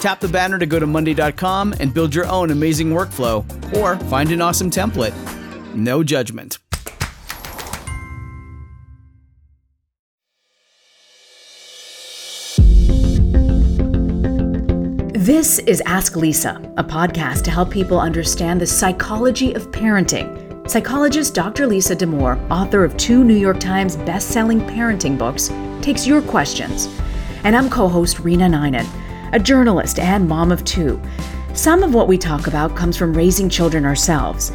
Tap the banner to go to Monday.com and build your own amazing workflow or find an awesome template. No judgment. This is Ask Lisa, a podcast to help people understand the psychology of parenting. Psychologist Dr. Lisa Damour, author of two New York Times best-selling parenting books, takes your questions. And I'm co-host Reena Ninan a journalist and mom of two. Some of what we talk about comes from raising children ourselves.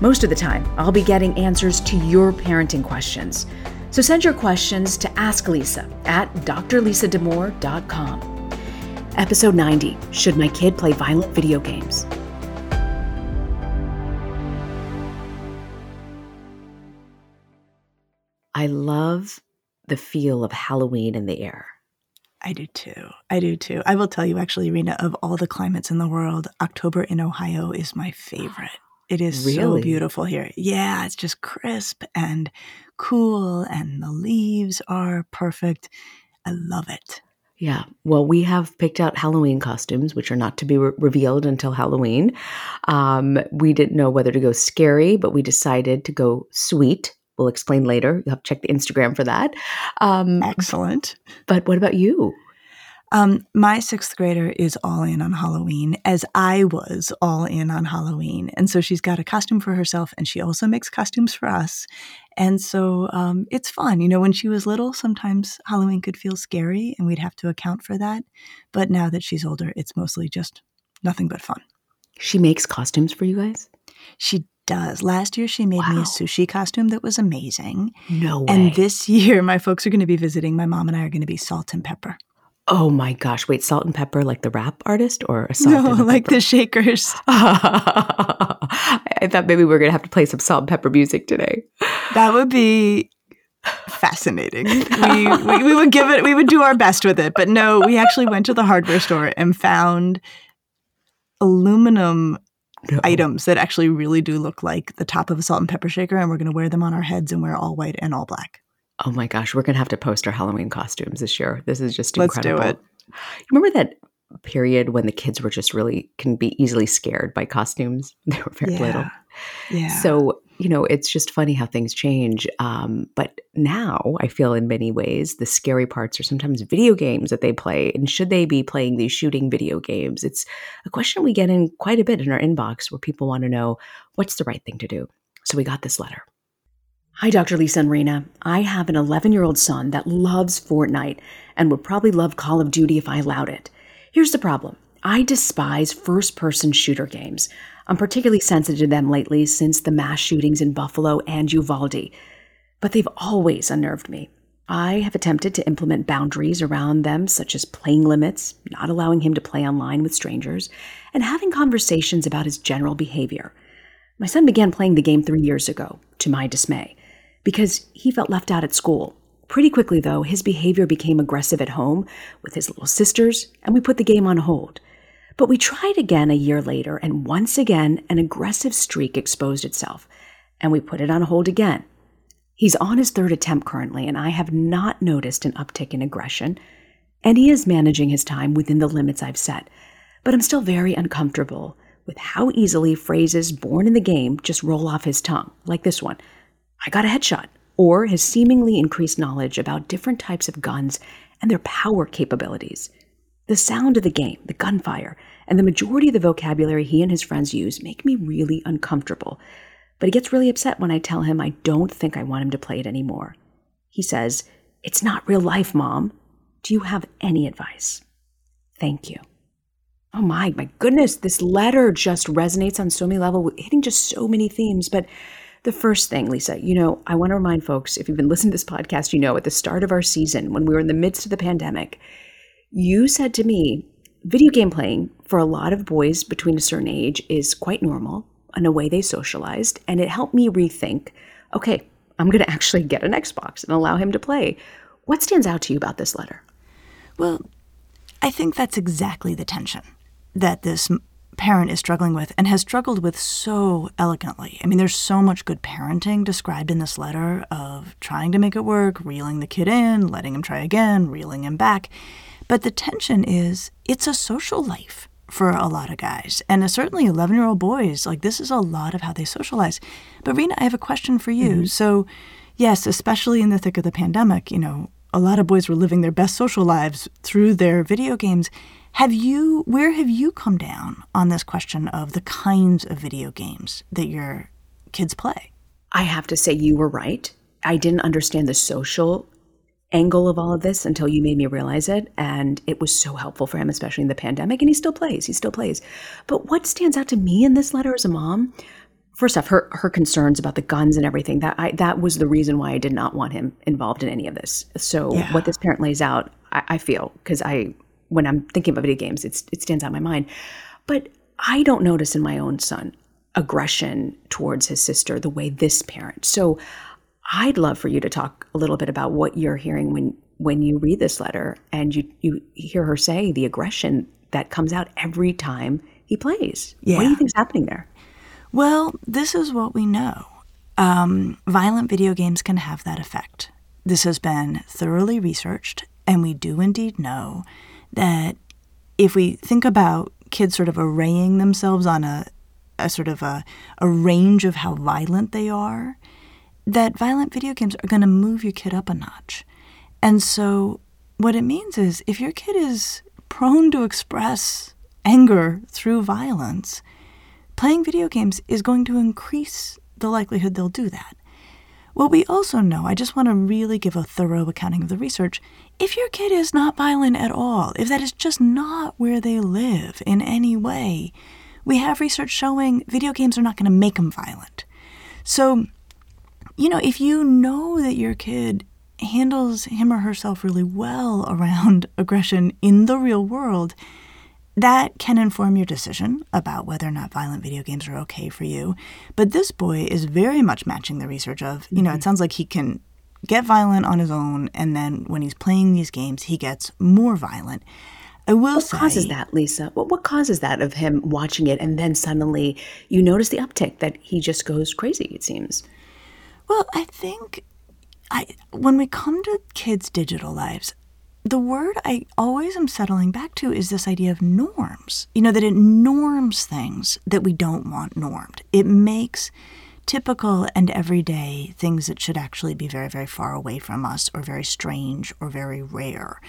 Most of the time, I'll be getting answers to your parenting questions. So send your questions to Ask Lisa at drlisadamour.com. Episode 90 Should My Kid Play Violent Video Games? I love the feel of Halloween in the air. I do too. I do too. I will tell you, actually, Reena, of all the climates in the world, October in Ohio is my favorite. It is really? so beautiful here. Yeah, it's just crisp and cool, and the leaves are perfect. I love it. Yeah. Well, we have picked out Halloween costumes, which are not to be re- revealed until Halloween. Um, we didn't know whether to go scary, but we decided to go sweet We'll explain later. You'll have to check the Instagram for that. Um, Excellent. But what about you? Um, my sixth grader is all in on Halloween, as I was all in on Halloween. And so she's got a costume for herself, and she also makes costumes for us. And so um, it's fun. You know, when she was little, sometimes Halloween could feel scary, and we'd have to account for that. But now that she's older, it's mostly just nothing but fun. She makes costumes for you guys? She does. Last year, she made wow. me a sushi costume that was amazing. No way. And this year, my folks are going to be visiting. My mom and I are going to be salt and pepper. Oh my gosh. Wait, Salt-N-Pepa, like the rap artist or a salt? No, like the Shakers. I thought maybe we were going to have to play some Salt-N-Pepa music today. That would be fascinating. we, we, we would give it, we would do our best with it. But no, we actually went to the hardware store and found aluminum items that actually really do look like the top of a salt and pepper shaker, and we're going to wear them on our heads and wear all white and all black. Oh my gosh, we're going to have to post our Halloween costumes this year. This is just incredible. Let's do it. Remember that period when the kids were just really can be easily scared by costumes? They were very yeah. little. Yeah. So you know, it's just funny how things change. Um, but now I feel in many ways the scary parts are sometimes video games that they play. And should they be playing these shooting video games? It's a question we get in quite a bit in our inbox where people want to know what's the right thing to do. So we got this letter. Hi, Dr. Lisa and Reena. I have an 11 year old son that loves Fortnite and would probably love Call of Duty if I allowed it. Here's the problem I despise first person shooter games. I'm particularly sensitive to them lately since the mass shootings in Buffalo and Uvalde. But they've always unnerved me. I have attempted to implement boundaries around them, such as playing limits, not allowing him to play online with strangers, and having conversations about his general behavior. My son began playing the game three years ago, to my dismay, because he felt left out at school. Pretty quickly, though, his behavior became aggressive at home with his little sisters, and we put the game on hold. But we tried again a year later, and once again, an aggressive streak exposed itself, and we put it on hold again. He's on his third attempt currently, and I have not noticed an uptick in aggression, and he is managing his time within the limits I've set. But I'm still very uncomfortable with how easily phrases born in the game just roll off his tongue, like this one I got a headshot, or his seemingly increased knowledge about different types of guns and their power capabilities. The sound of the game, the gunfire, and the majority of the vocabulary he and his friends use make me really uncomfortable. But he gets really upset when I tell him I don't think I want him to play it anymore. He says, It's not real life, Mom. Do you have any advice? Thank you. Oh my, my goodness, this letter just resonates on so many levels, hitting just so many themes. But the first thing, Lisa, you know, I want to remind folks if you've been listening to this podcast, you know, at the start of our season, when we were in the midst of the pandemic, you said to me, video game playing for a lot of boys between a certain age is quite normal in a way they socialized. And it helped me rethink okay, I'm going to actually get an Xbox and allow him to play. What stands out to you about this letter? Well, I think that's exactly the tension that this parent is struggling with and has struggled with so elegantly. I mean, there's so much good parenting described in this letter of trying to make it work, reeling the kid in, letting him try again, reeling him back. But the tension is it's a social life for a lot of guys. And certainly 11 year old boys, like this is a lot of how they socialize. But Reena, I have a question for you. Mm-hmm. So, yes, especially in the thick of the pandemic, you know, a lot of boys were living their best social lives through their video games. Have you, where have you come down on this question of the kinds of video games that your kids play? I have to say, you were right. I didn't understand the social angle of all of this until you made me realize it. And it was so helpful for him, especially in the pandemic. And he still plays, he still plays. But what stands out to me in this letter as a mom, first off, her her concerns about the guns and everything, that I that was the reason why I did not want him involved in any of this. So yeah. what this parent lays out, I, I feel, because I when I'm thinking about video games, it's, it stands out in my mind. But I don't notice in my own son aggression towards his sister the way this parent. So I'd love for you to talk a little bit about what you're hearing when when you read this letter and you you hear her say the aggression that comes out every time he plays. Yeah. What do you think's happening there? Well, this is what we know. Um, violent video games can have that effect. This has been thoroughly researched, and we do indeed know that if we think about kids sort of arraying themselves on a, a sort of a, a range of how violent they are, that violent video games are going to move your kid up a notch. And so, what it means is if your kid is prone to express anger through violence, playing video games is going to increase the likelihood they'll do that. What we also know, I just want to really give a thorough accounting of the research. If your kid is not violent at all, if that is just not where they live in any way, we have research showing video games are not going to make them violent. So, you know, if you know that your kid handles him or herself really well around aggression in the real world, that can inform your decision about whether or not violent video games are okay for you. But this boy is very much matching the research of, you know, mm-hmm. it sounds like he can get violent on his own, and then when he's playing these games, he gets more violent. I will what say. What causes that, Lisa? What, what causes that of him watching it and then suddenly you notice the uptick that he just goes crazy, it seems? Well, I think I, when we come to kids' digital lives, the word I always am settling back to is this idea of norms. You know, that it norms things that we don't want normed. It makes typical and everyday things that should actually be very, very far away from us or very strange or very rare.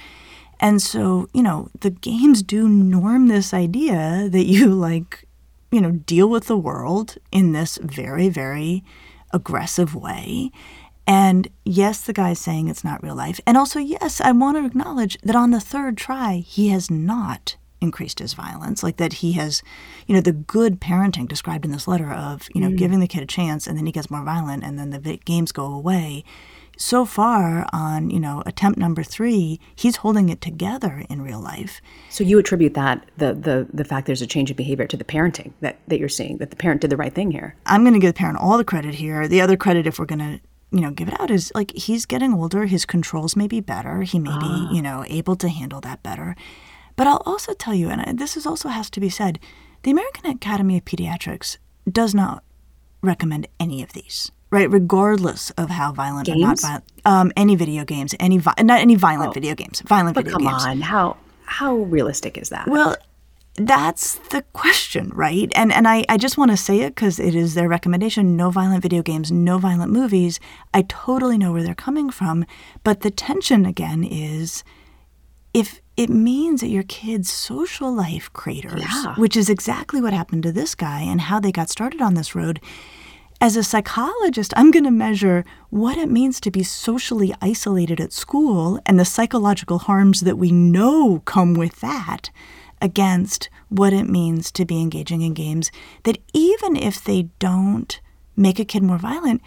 And so, you know, the games do norm this idea that you like, you know, deal with the world in this very, very aggressive way and yes, the guy's saying it's not real life. And also, yes, I want to acknowledge that on the third try, he has not increased his violence. Like that he has, you know, the good parenting described in this letter of, you know, mm. giving the kid a chance and then he gets more violent and then the games go away. So far on, you know, attempt number three, he's holding it together in real life. So you attribute that the the the fact there's a change in behavior to the parenting that that you're seeing that the parent did the right thing here. I'm going to give the parent all the credit here. The other credit, if we're going to you know, give it out is like he's getting older, his controls may be better, he may be, ah. you know, able to handle that better. But I'll also tell you, and this is also has to be said, the American Academy of Pediatrics does not recommend any of these, right? Regardless of how violent games? or not violent, um, any video games, any vi- not any violent oh. video games, violent but video come games. on, how how realistic is that? Well, that's the question, right? And and I, I just want to say it because it is their recommendation no violent video games, no violent movies. I totally know where they're coming from. But the tension again is if it means that your kid's social life craters, Yeah. which is exactly what happened to this guy and how they got started on this road. As a psychologist, I'm going to measure what it means to be socially isolated at school and the psychological harms that we know come with that against what it means to be engaging in games that even if they don't make a kid more violent,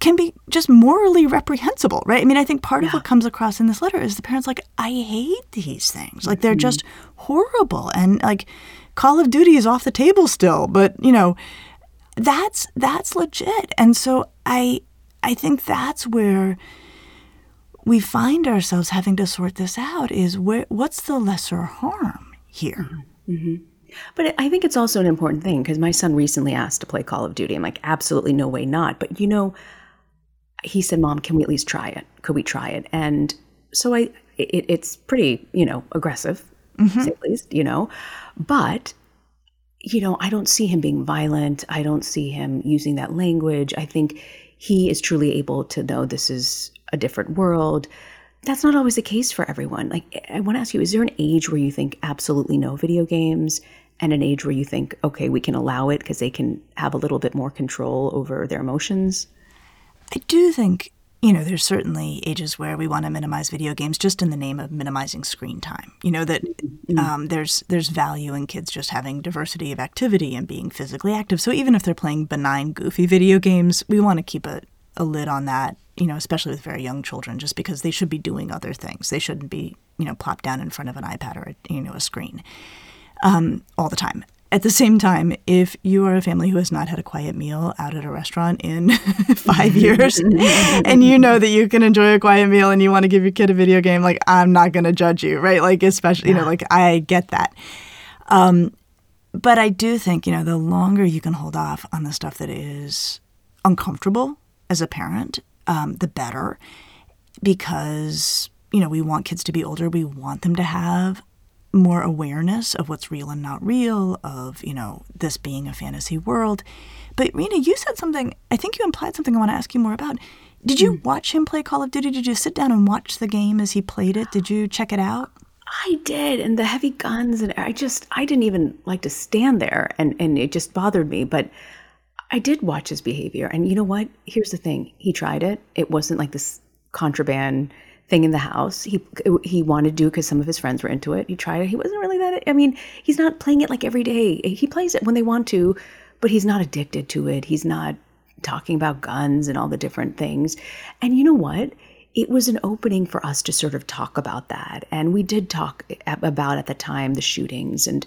can be just morally reprehensible, right? I mean, I think part of what comes across in this letter is the parents like, I hate these things. Like they're mm-hmm. just horrible. And like Call of Duty is off the table still, but you know, that's that's legit. And so I I think that's where we find ourselves having to sort this out is where what's the lesser harm here? Mm-hmm. Mm-hmm. But I think it's also an important thing because my son recently asked to play Call of Duty. I'm like, absolutely no way not. But you know, he said, "Mom, can we at least try it? Could we try it?" And so I, it, it's pretty, you know, aggressive, mm-hmm. say the least, you know. But you know, I don't see him being violent. I don't see him using that language. I think he is truly able to know this is a different world. That's not always the case for everyone. Like, I want to ask you, is there an age where you think absolutely no video games and an age where you think, okay, we can allow it because they can have a little bit more control over their emotions? I do think, you know, there's certainly ages where we want to minimize video games just in the name of minimizing screen time. You know that um, there's there's value in kids just having diversity of activity and being physically active. So even if they're playing benign, goofy video games, we want to keep a, a lid on that. You know, especially with very young children, just because they should be doing other things. They shouldn't be, you know, plopped down in front of an iPad or a, you know a screen um, all the time. At the same time, if you are a family who has not had a quiet meal out at a restaurant in five years and you know that you can enjoy a quiet meal and you want to give your kid a video game, like, I'm not going to judge you, right? Like, especially, you know, like, I get that. Um, but I do think, you know, the longer you can hold off on the stuff that is uncomfortable as a parent, um, the better. Because, you know, we want kids to be older. We want them to have more awareness of what's real and not real, of, you know, this being a fantasy world. But Reena, you said something, I think you implied something I want to ask you more about. Did you hmm. watch him play Call of Duty? Did you sit down and watch the game as he played it? Did you check it out? I did, and the heavy guns, and I just, I didn't even like to stand there, and and it just bothered me. But I did watch his behavior, and you know what? Here's the thing: he tried it. It wasn't like this contraband thing in the house. He he wanted to do because some of his friends were into it. He tried it. He wasn't really that. I mean, he's not playing it like every day. He plays it when they want to, but he's not addicted to it. He's not talking about guns and all the different things. And you know what? It was an opening for us to sort of talk about that. And we did talk about at the time the shootings. And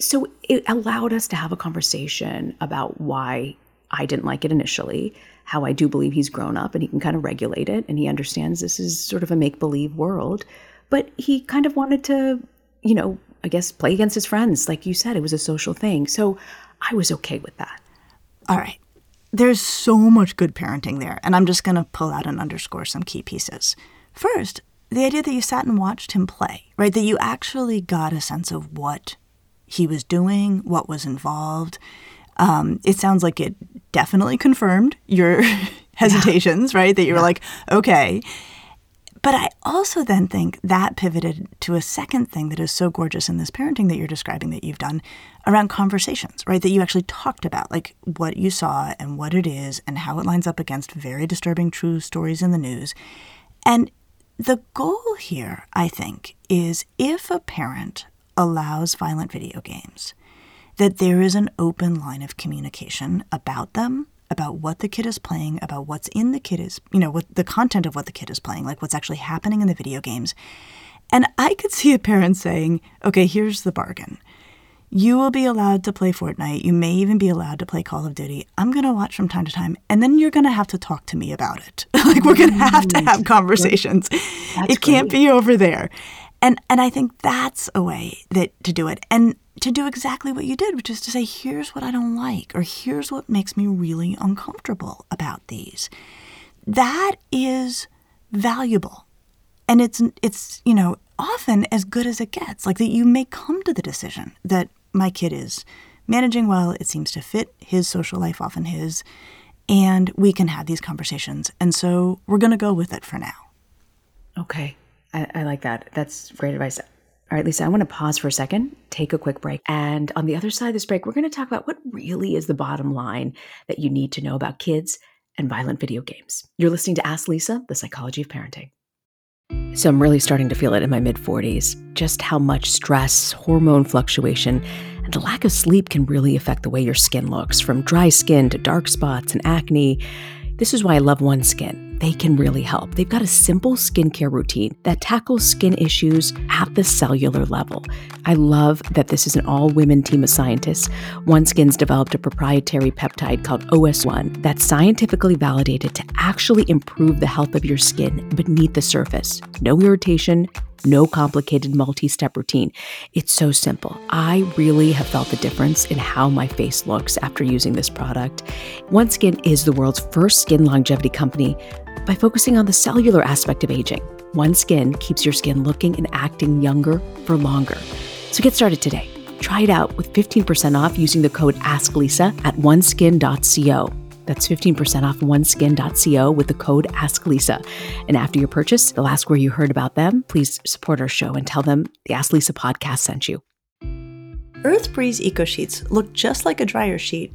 so it allowed us to have a conversation about why I didn't like it initially, how I do believe he's grown up and he can kind of regulate it and he understands this is sort of a make believe world. But he kind of wanted to, you know, I guess play against his friends. Like you said, it was a social thing. So I was okay with that. All right. There's so much good parenting there, and I'm just going to pull out and underscore some key pieces. First, the idea that you sat and watched him play, right? That you actually got a sense of what he was doing, what was involved. Um, it sounds like it definitely confirmed your hesitations, right? That you were like, okay. But I also then think that pivoted to a second thing that is so gorgeous in this parenting that you're describing that you've done around conversations, right? That you actually talked about, like what you saw and what it is and how it lines up against very disturbing true stories in the news. And the goal here, I think, is if a parent allows violent video games, that there is an open line of communication about them about what the kid is playing, about what's in the kid is, you know, what the content of what the kid is playing, like what's actually happening in the video games. And I could see a parent saying, okay, here's the bargain. You will be allowed to play Fortnite. You may even be allowed to play Call of Duty. I'm going to watch from time to time, and then you're going to have to talk to me about it. like we're going to have to have conversations. it can't be over there. And and I think that's a way that to do it. And to do exactly what you did, which is to say, here's what I don't like, or here's what makes me really uncomfortable about these. That is valuable. and it's it's you know often as good as it gets. Like that, you may come to the decision that my kid is managing well. It seems to fit his social life, often his, and we can have these conversations. And so we're going to go with it for now. Okay. I, I, like that. That's great advice. All right, Lisa, I want to pause for a second, take a quick break. And on the other side of this break, we're going to talk about what really is the bottom line that you need to know about kids and violent video games. You're listening to Ask Lisa, the psychology of parenting. So I'm really starting to feel it in my mid 40s just how much stress, hormone fluctuation, and the lack of sleep can really affect the way your skin looks, from dry skin to dark spots and acne. This is why I love OneSkin. They can really help. They've got a simple skincare routine that tackles skin issues at the cellular level. I love that this is an all women team of scientists. OneSkin's developed a proprietary peptide called OS1 that's scientifically validated to actually improve the health of your skin beneath the surface. No irritation, no complicated multi step routine. It's so simple. I really have felt the difference in how my face looks after using this product. OneSkin is the world's first skin longevity company by focusing on the cellular aspect of aging. OneSkin keeps your skin looking and acting younger for longer. So get started today. Try it out with 15% off using the code AskLisa at oneskin.co. That's 15% off oneskin.co with the code AskLisa. And after your purchase, they'll ask where you heard about them. Please support our show and tell them the Ask Lisa podcast sent you. Earth Breeze Eco Sheets look just like a dryer sheet,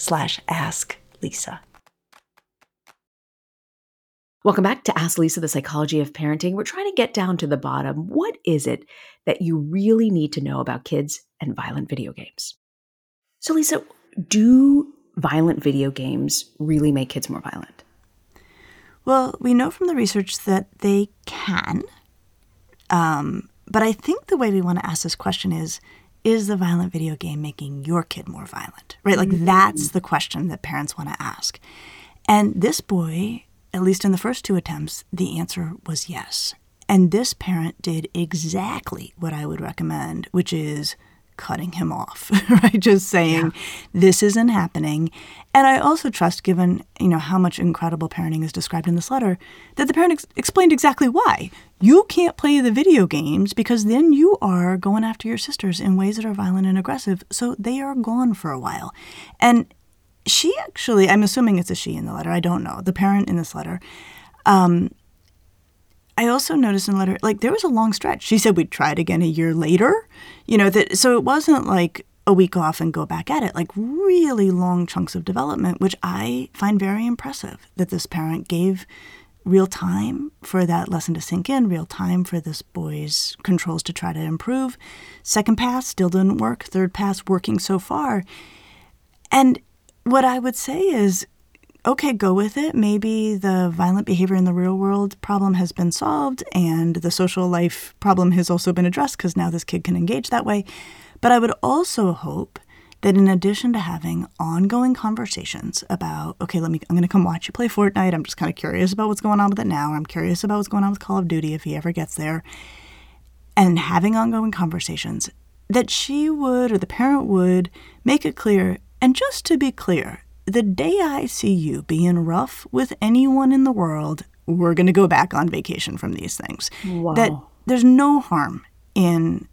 slash ask Lisa. Welcome back to Ask Lisa, the psychology of parenting. We're trying to get down to the bottom. What is it that you really need to know about kids and violent video games? So, Lisa, do violent video games really make kids more violent? Well, we know from the research that they can. Um, but I think the way we want to ask this question is Is the violent video game making your kid more violent? Right? Like, mm-hmm. that's the question that parents want to ask. And this boy at least in the first two attempts, the answer was yes. And this parent did exactly what I would recommend, which is cutting him off, right? Just saying, yeah. this isn't happening. And I also trust, given you know how much incredible parenting is described in this letter, that the parent ex- explained exactly why. You can't play the video games because then you are going after your sisters in ways that are violent and aggressive. So they are gone for a while. And she actually, I'm assuming it's a she in the letter. I don't know. The parent in this letter. Um, I also noticed in the letter, like there was a long stretch. She said we'd try it again a year later. You know that, so it wasn't like a week off and go back at it. Like really long chunks of development, which I find very impressive that this parent gave real time for that lesson to sink in, real time for this boy's controls to try to improve. Second pass still didn't work. Third pass working so far. And what I would say is okay, go with it. Maybe the violent behavior in the real world problem has been solved and the social life problem has also been addressed because now this kid can engage that way. But I would also hope that in addition to having ongoing conversations about, okay, let me, I'm going to come watch you play Fortnite. I'm just kind of curious about what's going on with it now. I'm curious about what's going on with Call of Duty if he ever gets there. And having ongoing conversations, that she would or the parent would make it clear. And just to be clear, the day I see you being rough with anyone in the world, we're going to go back on vacation from these things. Wow. That there's no harm in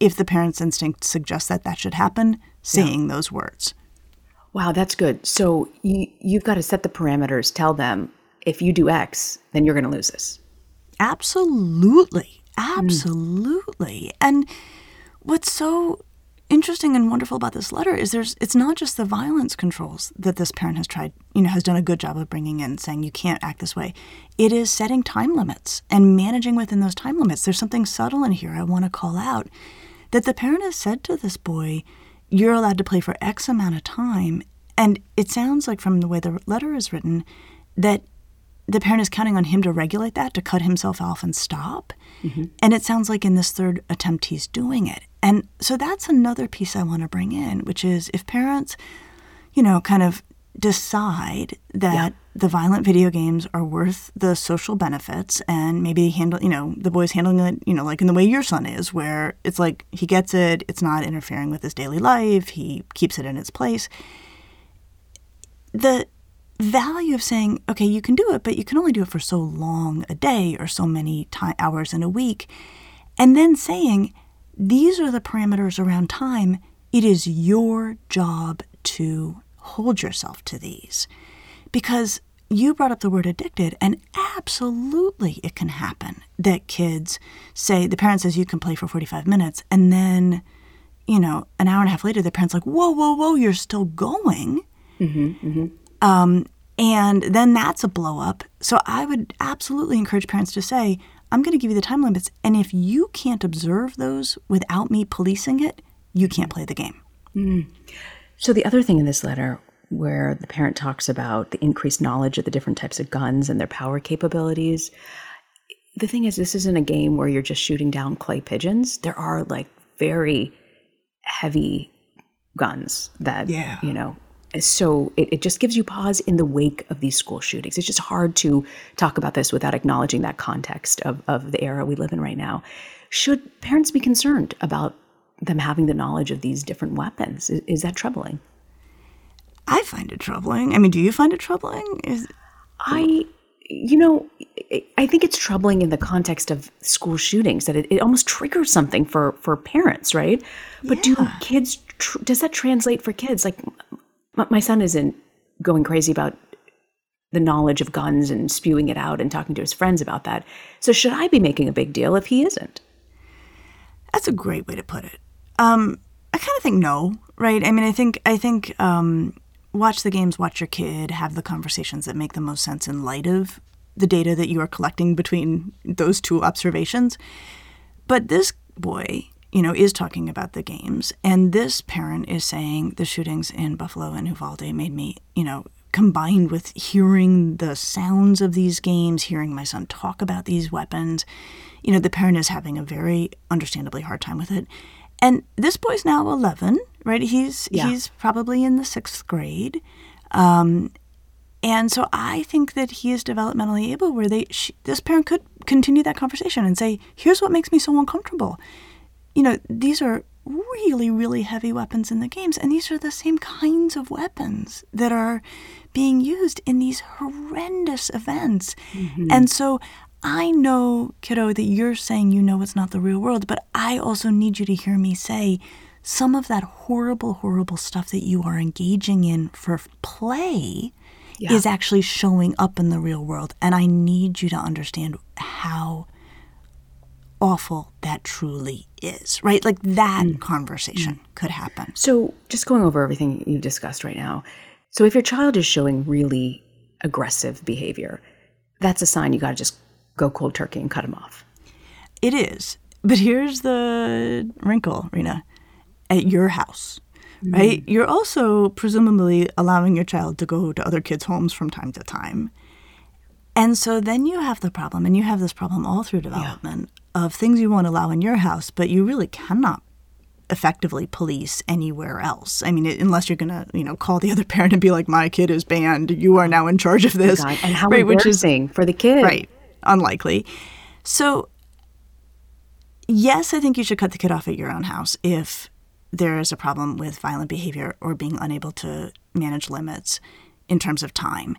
if the parent's instinct suggests that that should happen, saying yeah. those words. Wow, that's good. So you, you've got to set the parameters, tell them if you do X, then you're going to lose this. Absolutely. Absolutely. Mm. And what's so interesting and wonderful about this letter is there's it's not just the violence controls that this parent has tried you know has done a good job of bringing in saying you can't act this way it is setting time limits and managing within those time limits there's something subtle in here i want to call out that the parent has said to this boy you're allowed to play for x amount of time and it sounds like from the way the letter is written that the parent is counting on him to regulate that, to cut himself off and stop. Mm-hmm. And it sounds like in this third attempt, he's doing it. And so that's another piece I want to bring in, which is if parents, you know, kind of decide that yeah. the violent video games are worth the social benefits and maybe handle, you know, the boy's handling it, you know, like in the way your son is, where it's like he gets it, it's not interfering with his daily life, he keeps it in its place. The value of saying, okay, you can do it, but you can only do it for so long a day or so many time, hours in a week. And then saying, these are the parameters around time. It is your job to hold yourself to these. Because you brought up the word addicted, and absolutely it can happen that kids say, the parent says you can play for 45 minutes, and then, you know, an hour and a half later, the parent's like, whoa, whoa, whoa, you're still going. Mm-hmm, mm-hmm. Um, and then that's a blow up. So I would absolutely encourage parents to say, I'm going to give you the time limits. And if you can't observe those without me policing it, you can't play the game. Mm. So the other thing in this letter, where the parent talks about the increased knowledge of the different types of guns and their power capabilities, the thing is, this isn't a game where you're just shooting down clay pigeons. There are like very heavy guns that, yeah. you know, so it, it, just gives you pause in the wake of these school shootings. It's just hard to talk about this without acknowledging that context of, of the era we live in right now. Should parents be concerned about them having the knowledge of these different weapons? Is, is that troubling? I find it troubling. I mean, do you find it troubling? Is I, you know, I think it's troubling in the context of school shootings that it, it almost triggers something for for parents, right? But yeah. do kids? Tr- does that translate for kids? Like my son isn't going crazy about the knowledge of guns and spewing it out and talking to his friends about that. So should I be making a big deal if he isn't? That's a great way to put it. Um, I kind of think no, right? I mean, I think I think um, watch the games, watch your kid, have the conversations that make the most sense in light of the data that you are collecting between those two observations. But this boy you know, is talking about the games. And this parent is saying the shootings in Buffalo and Uvalde made me, you know, combined with hearing the sounds of these games, hearing my son talk about these weapons, you know, the parent is having a very understandably hard time with it. And this boy's now 11, right? He's yeah. he's probably in the sixth grade. Um, and so I think that he is developmentally able where they she, this parent could continue that conversation and say, "Here's what makes me so uncomfortable you know, these are really, really heavy weapons in the games, and these are the same kinds of weapons that are being used in these horrendous events. Mm-hmm. And so I know, kiddo, that you're saying you know it's not the real world, but I also need you to hear me say some of that horrible, horrible stuff that you are engaging in for play yeah. is actually showing up in the real world. And I need you to understand how awful that truly is, right? Like that mm. conversation mm. could happen. So, just going over everything you've discussed right now. So, if your child is showing really aggressive behavior, that's a sign you got to just go cold turkey and cut them off. It is. But here's the wrinkle, Reena. At your house, mm-hmm. right? You're also presumably allowing your child to go to other kids' homes from time to time. And so then you have the problem, and you have this problem all through development. Of things you won't allow in your house, but you really cannot effectively police anywhere else. I mean, unless you're going to, you know, call the other parent and be like, "My kid is banned. You are now in charge of this." Oh and how right, embarrassing which is, for the kid, right? Unlikely. So, yes, I think you should cut the kid off at your own house if there is a problem with violent behavior or being unable to manage limits in terms of time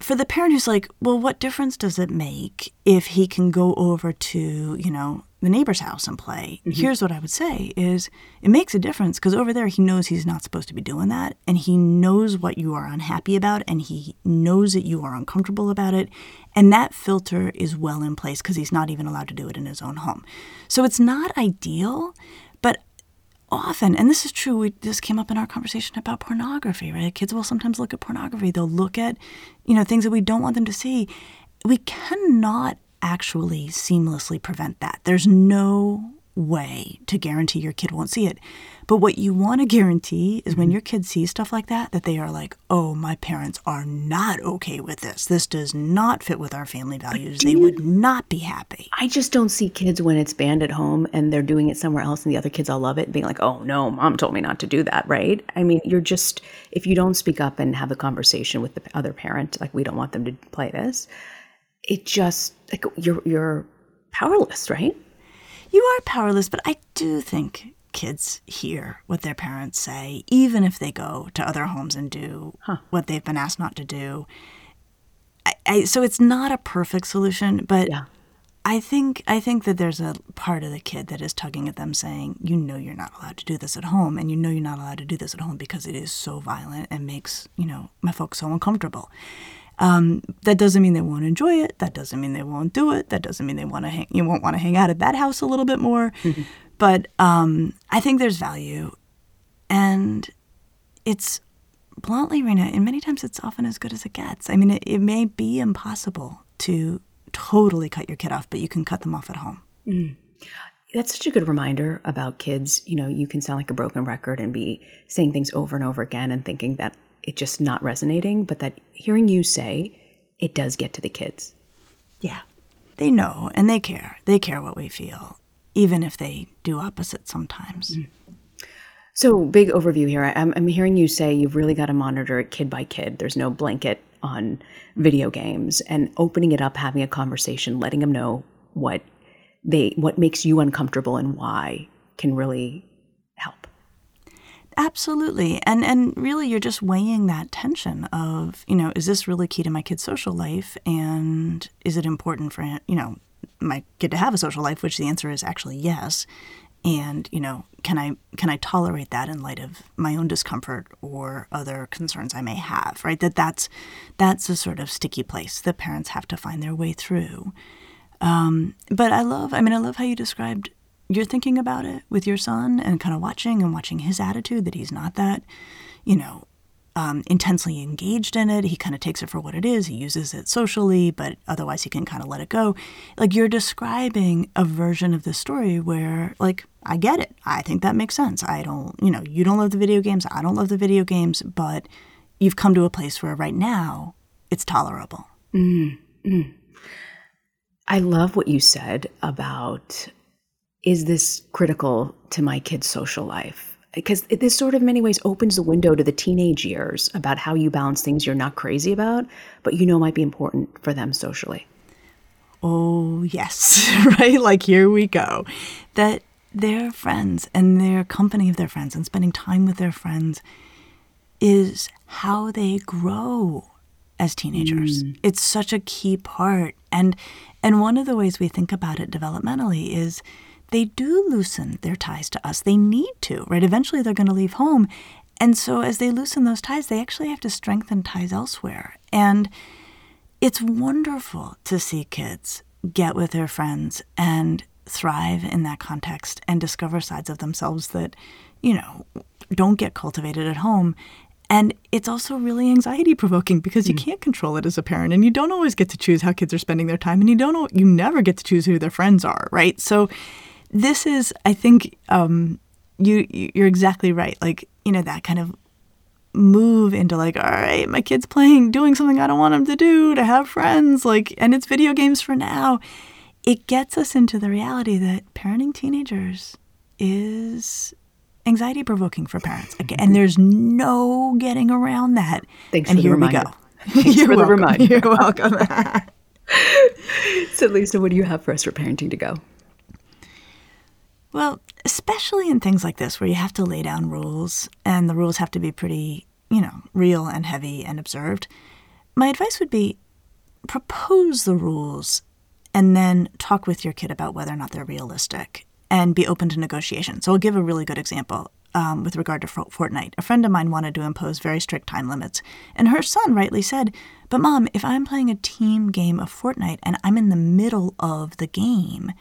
for the parent who's like, well, what difference does it make if he can go over to, you know, the neighbor's house and play? Mm-hmm. Here's what I would say is it makes a difference because over there he knows he's not supposed to be doing that and he knows what you are unhappy about and he knows that you are uncomfortable about it and that filter is well in place because he's not even allowed to do it in his own home. So it's not ideal, often, and this is true, we, this came up in our conversation about pornography, right? Kids will sometimes look at pornography. They'll look at, you know, things that we don't want them to see. We cannot actually seamlessly prevent that. There's no way to guarantee your kid won't see it. But what you want to guarantee is when mm-hmm. your kid sees stuff like that, that they are like, oh, my parents are not okay with this. This does not fit with our family values. They would not be happy. I just don't see kids when it's banned at home and they're doing it somewhere else and the other kids all love it being like, oh, no, mom told me not to do that, right? I mean, you're just, if you don't speak up and have a conversation with the other parent, like, we don't want them to play this, it just, like, you're, you're powerless, right? You are powerless, but I do think kids hear what their parents say, even if they go to other homes and do huh. what they've been asked not to do. I, I, so it's not a perfect solution, but yeah. I think I think that there's a part of the kid that is tugging at them, saying, "You know, you're not allowed to do this at home, and you know you're not allowed to do this at home because it is so violent and makes you know my folks so uncomfortable." Um, that doesn't mean they won't enjoy it. That doesn't mean they won't do it. That doesn't mean they want to hang. You won't want to hang out at that house a little bit more. Mm-hmm. But um, I think there's value, and it's bluntly, Reena, and many times it's often as good as it gets. I mean, it, it may be impossible to totally cut your kid off, but you can cut them off at home. Mm. That's such a good reminder about kids. You know, you can sound like a broken record and be saying things over and over again and thinking that it's just not resonating, but that hearing you say it does get to the kids. Yeah. They know and they care. They care what we feel even if they do opposite sometimes. Mm. So, big overview here. I'm, I'm hearing you say you've really got to monitor it kid by kid. There's no blanket on video games and opening it up, having a conversation, letting them know what they what makes you uncomfortable and why can really help. Absolutely. And and really you're just weighing that tension of, you know, is this really key to my kid's social life and is it important for, you know, my kid to have a social life, which the answer is actually yes. And you know, can I can I tolerate that in light of my own discomfort or other concerns I may have? Right. That that's that's a sort of sticky place that parents have to find their way through. Um, but I love. I mean, I love how you described you're thinking about it with your son and kind of watching and watching his attitude that he's not that, you know, um, intensely engaged in it. He kind of takes it for what it is. He uses it socially, but otherwise he can kind of let it go. Like you're describing a version of the story where, like, I get it. I think that makes sense. I don't, you know, you don't love the video games. I don't love the video games, but you've come to a place where right now it's tolerable. Mm-hmm. I love what you said about is this critical to my kid's social life? Because this sort of many ways opens the window to the teenage years about how you balance things you're not crazy about, but you know might be important for them socially. Oh, yes, right? Like, here we go. That their friends and their company of their friends and spending time with their friends is how they grow as teenagers. Mm. It's such a key part. And and one of the ways we think about it developmentally is they do loosen their ties to us. They need to, right? Eventually they're going to leave home. And so as they loosen those ties, they actually have to strengthen ties elsewhere. And it's wonderful to see kids get with their friends and thrive in that context and discover sides of themselves that, you know, don't get cultivated at home. And it's also really anxiety provoking because you Mm. can't control it as a parent and you don't always get to choose how kids are spending their time and you don't you never get to choose who their friends are, right? So this is I think um you you're exactly right. Like, you know, that kind of move into like, all right, my kid's playing, doing something I don't want him to do, to have friends, like, and it's video games for now. It gets us into the reality that parenting teenagers is anxiety provoking for parents. And there's no getting around that. Thanks and for the here we go. Thanks You're for the reminder. You're welcome. So, Lisa, what do you have for us for parenting to go? Well, especially in things like this where you have to lay down rules and the rules have to be pretty, you know, real and heavy and observed, my advice would be propose the rules and then talk with your kid about whether or not they're realistic and be open to negotiation. So I'll give a really good example um, with regard to Fortnite. A friend of mine wanted to impose very strict time limits, and her son rightly said, But mom, if I'm playing a team game of Fortnite and I'm in the middle of the game,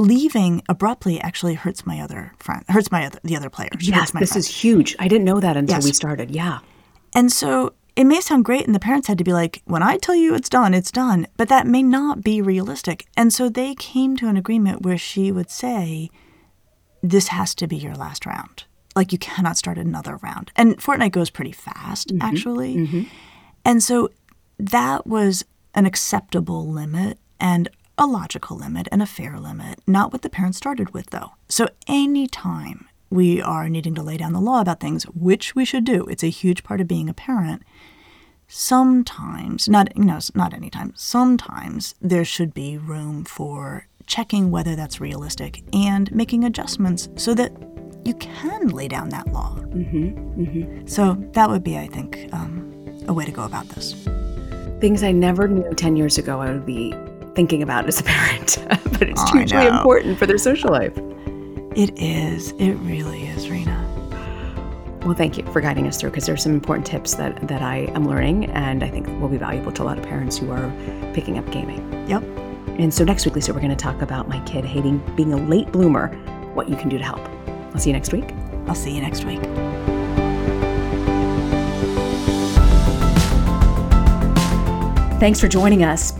leaving abruptly actually hurts my other friend, hurts my other the other players. Yes, this friends. is huge. I didn't know that until Yes. we started. Yeah. And so it may sound great, and the parents had to be like, when I tell you it's done, it's done. But that may not be realistic. And so they came to an agreement where she would say, this has to be your last round. Like, you cannot start another round. And Fortnite goes pretty fast, mm-hmm. actually. Mm-hmm. And so that was an acceptable limit and a logical limit and a fair limit, not what the parents started with, though. So anytime we are needing to lay down the law about things, which we should do, it's a huge part of being a parent. Sometimes, not you know, not anytime. Sometimes there should be room for checking whether that's realistic and making adjustments so that you can lay down that law. Mm-hmm, So that would be, I think, um, a way to go about this. Things I never knew 10 years ago I would be thinking about as a parent, but it's oh, I hugely important for their social life. It is. It really is, Reena. Well, thank you for guiding us through because there's some important tips that, that I am learning and I think will be valuable to a lot of parents who are picking up gaming. Yep. And so next week, Lisa, we're going to talk about my kid hating being a late bloomer, what you can do to help. I'll see you next week. I'll see you next week. Thanks for joining us.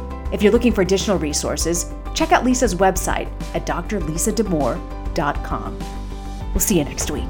If you're looking for additional resources, check out Lisa's website at drlisadamour.com. We'll see you next week.